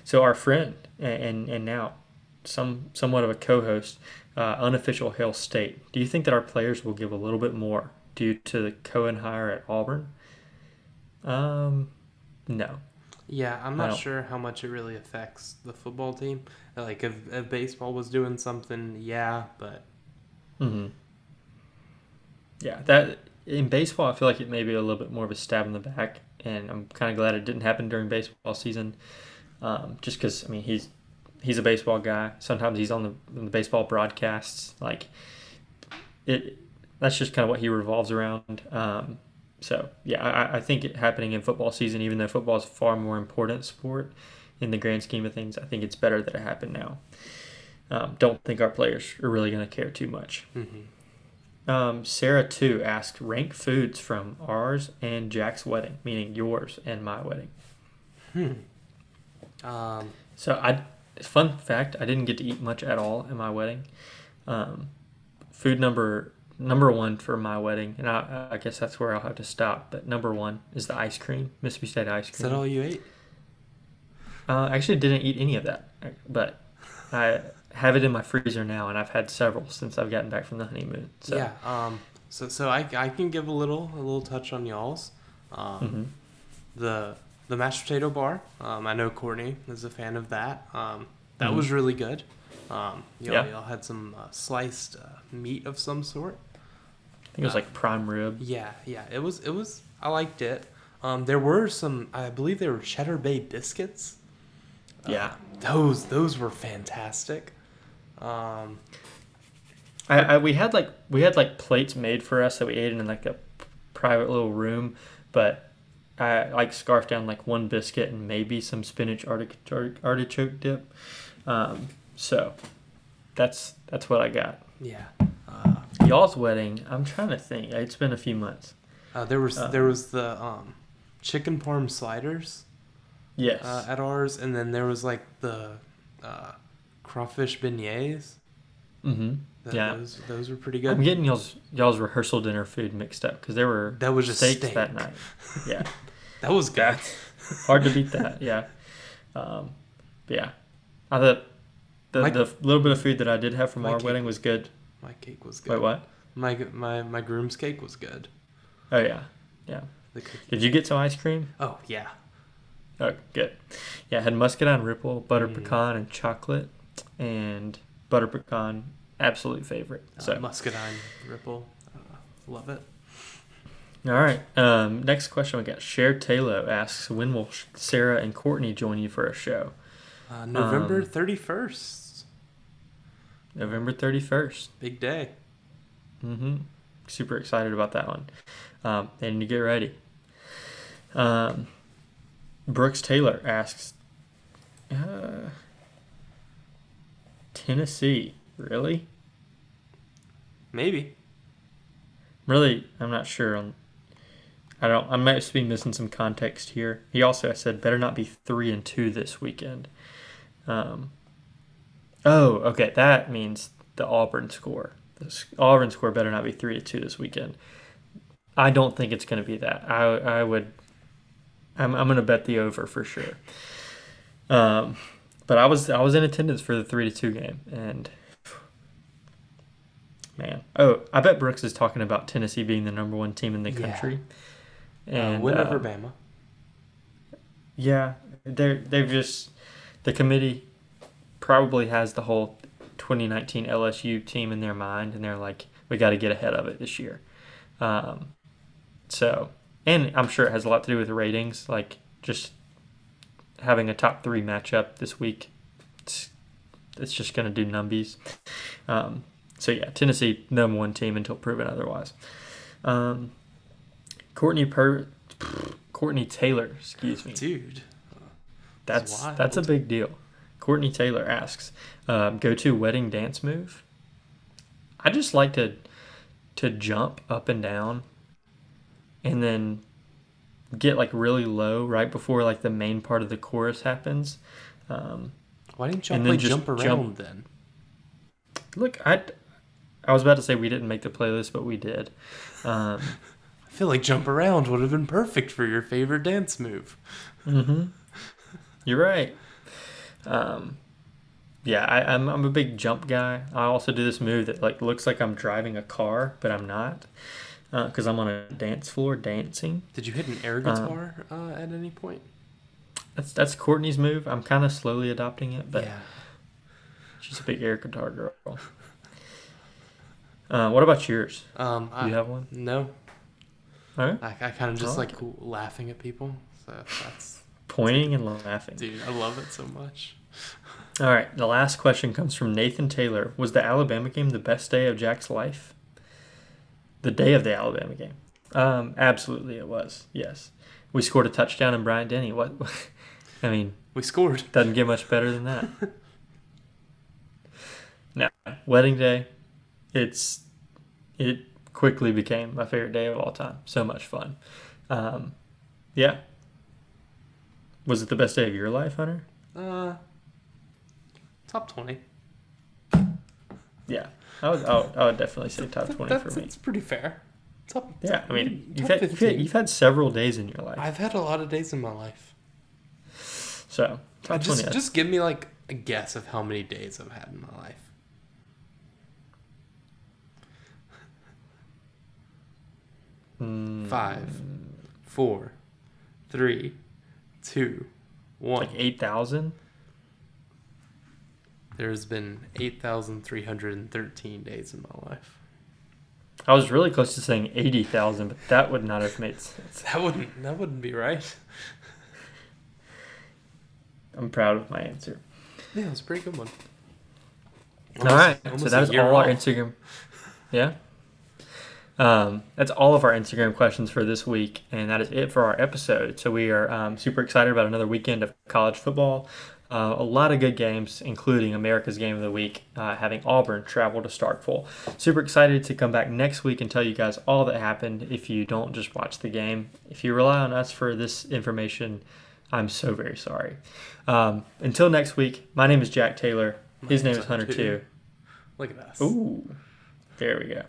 So our friend and and now some somewhat of a co-host uh, unofficial Hail State. Do you think that our players will give a little bit more due to the Cohen hire at Auburn? Um, no. Yeah, I'm not sure how much it really affects the football team. Like if, if baseball was doing something, yeah, but. Hmm. Yeah, that in baseball, I feel like it may be a little bit more of a stab in the back, and I'm kind of glad it didn't happen during baseball season. Um, just because I mean he's he's a baseball guy. Sometimes he's on the, on the baseball broadcasts. Like it, that's just kind of what he revolves around. Um, so yeah, I, I think it happening in football season, even though football is far more important sport in the grand scheme of things, I think it's better that it happened now. um, don't think our players are really going to care too much. Mm-hmm. Um, Sarah too asked rank foods from ours and Jack's wedding, meaning yours and my wedding. Hmm. Um, So I, fun fact, I didn't get to eat much at all at my wedding. Um, food number number one for my wedding, and I, I guess that's where I'll have to stop. But number one is the ice cream, Mississippi State ice cream. is that all you ate? Uh, I actually didn't eat any of that, but I have it in my freezer now, and I've had several since I've gotten back from the honeymoon. So, Yeah. Um. So so I, I can give a little a little touch on y'all's. Um. mhm. The the mashed potato bar. Um. I know Courtney is a fan of that. Um. That Mhm. was really good. Um. Y'all, Yeah. y'all had some uh, sliced uh, meat of some sort. I think it was like prime rib. Yeah. Yeah. It was. It was. I liked it. Um. There were some. I believe they were Cheddar Bay biscuits. Uh, Yeah. those those were fantastic. Um. I, I we had like we had like plates made for us that we ate in like a private little room, but I like scarfed down like one biscuit and maybe some spinach artic- artichoke dip. Um, so that's that's what I got. Yeah. Uh, Y'all's wedding, I'm trying to think. It's been a few months. Uh, there was Uh, there was the um, chicken parm sliders Yes. uh, at ours, and then there was like the uh, crawfish beignets. mm-hmm. Th- Yeah. those those were pretty good. I'm getting y'all's y'all's rehearsal dinner food mixed up because there were That was just steaks steak. that night. Yeah. That was good. Hard to beat that. Yeah. Um, yeah. I thought the, My- the little bit of food that I did have from our wedding was good. My cake was good. Wait, what? My my my groom's cake was good. Oh yeah. Yeah. Did you get some ice cream? Oh yeah. Oh, good. Yeah, I had muscadine ripple, butter Mm. pecan, and chocolate, and butter pecan, absolute favorite. Uh, So, muscadine ripple. Uh, love it. all right. Um, next question we got. Cher Taylor asks, when will Sarah and Courtney join you for a show? Uh, November Um, thirty first. November thirty first. Big day. Mm-hmm. Super excited about that one. Um, and you get ready. Um, Brooks Taylor asks, uh, Tennessee, really? Maybe. Really, I'm not sure on. I don't. I might be missing some context here. He also said better not be three and two this weekend. Um. Oh, okay. That means the Auburn score. The Auburn score better not be three to two this weekend. I don't think it's going to be that. I I would. I'm I'm going to bet the over for sure. Um, but I was I was in attendance for the three to two game and Man. Oh, I bet Brooks is talking about Tennessee being the number one team in the Yeah. country. And uh, And win uh, over Bama. yeah, they're they've just the committee probably has the whole 2019 LSU team in their mind, and they're like, we got to get ahead of it this year. Um, so, and I'm sure it has a lot to do with ratings, like just having a top three matchup this week. It's, it's just going to do numbies. Um, so yeah, Tennessee number one team until proven otherwise. Um, Courtney per Courtney Taylor, excuse me. Dude. That's wild. that's a big deal. Courtney Taylor asks, um, "Go to wedding dance move." I just like to to jump up and down, and then get like really low right before like the main part of the chorus happens. Um, Why didn't y'all And play then jump around jump- then? look, I I was about to say we didn't make the playlist, but we did. Um, I feel like jump around would have been perfect for your favorite dance move. Mm-hmm. You're right. Um, yeah, I, I'm I'm a big jump guy. I also do this move that like looks like I'm driving a car, but I'm not, because I'm on a dance floor dancing. Did you hit an air Uh, guitar uh, at any point? That's that's Courtney's move. I'm kind of slowly adopting it, but yeah. she's a big air guitar girl. Uh, what about yours? Um, Do I, you have one? no. All right. I, I kind of just I like like laughing at people. So that's, Pointing and laughing. dude, I love it so much. All right. The last question comes from Nathan Taylor. Was the Alabama game the best day of Jack's life? The day of the Alabama game. Um, absolutely, it was. Yes, we scored a touchdown in Bryant Denny. What? I mean, We scored. doesn't get much better than that. wedding day. It's it quickly became my favorite day of all time. So much fun. Um, yeah. Was it the best day of your life, Hunter? Uh, top twenty. Yeah, I would. I would, I would definitely say top twenty That's, for me. that's pretty fair. Top. Yeah, I mean, you've had, you've had you've had several days in your life, I've had a lot of days in my life. so top just twenty. just give me like a guess of how many days I've had in my life. Mm, Five, four, three, two, one. like eight thousand. There's been eight thousand three hundred and thirteen days in my life. I was really close to saying eighty thousand, but that would not have made sense. That wouldn't that wouldn't be right. I'm proud of my answer. Yeah, it's a pretty good one. all right, so almost that is all our. Instagram. Yeah. Um, that's all of our Instagram questions for this week, and that is it for our episode. So we are um, super excited about another weekend of college football. Uh, a lot of good games, including America's Game of the Week, uh, having Auburn travel to Starkville. Super excited to come back next week and tell you guys all that happened. If you don't just watch the game, if you rely on us for this information, I'm so very sorry. Um, until next week, my name is Jack Taylor. His name is Hunter too. Look at us. Ooh, there we go.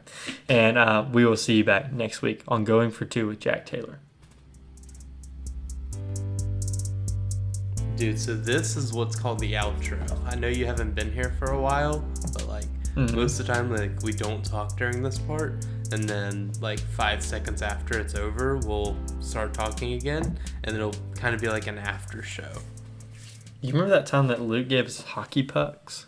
And uh, we will see you back next week on Going for Two with Jack Taylor. Dude, so this is what's called the outro. I know you haven't been here for a while, but like Mhm. most of the time like we don't talk during this part and then like 5 seconds after it's over, we'll start talking again and it'll kind of be like an after show. You remember that time that Luke gave us hockey pucks?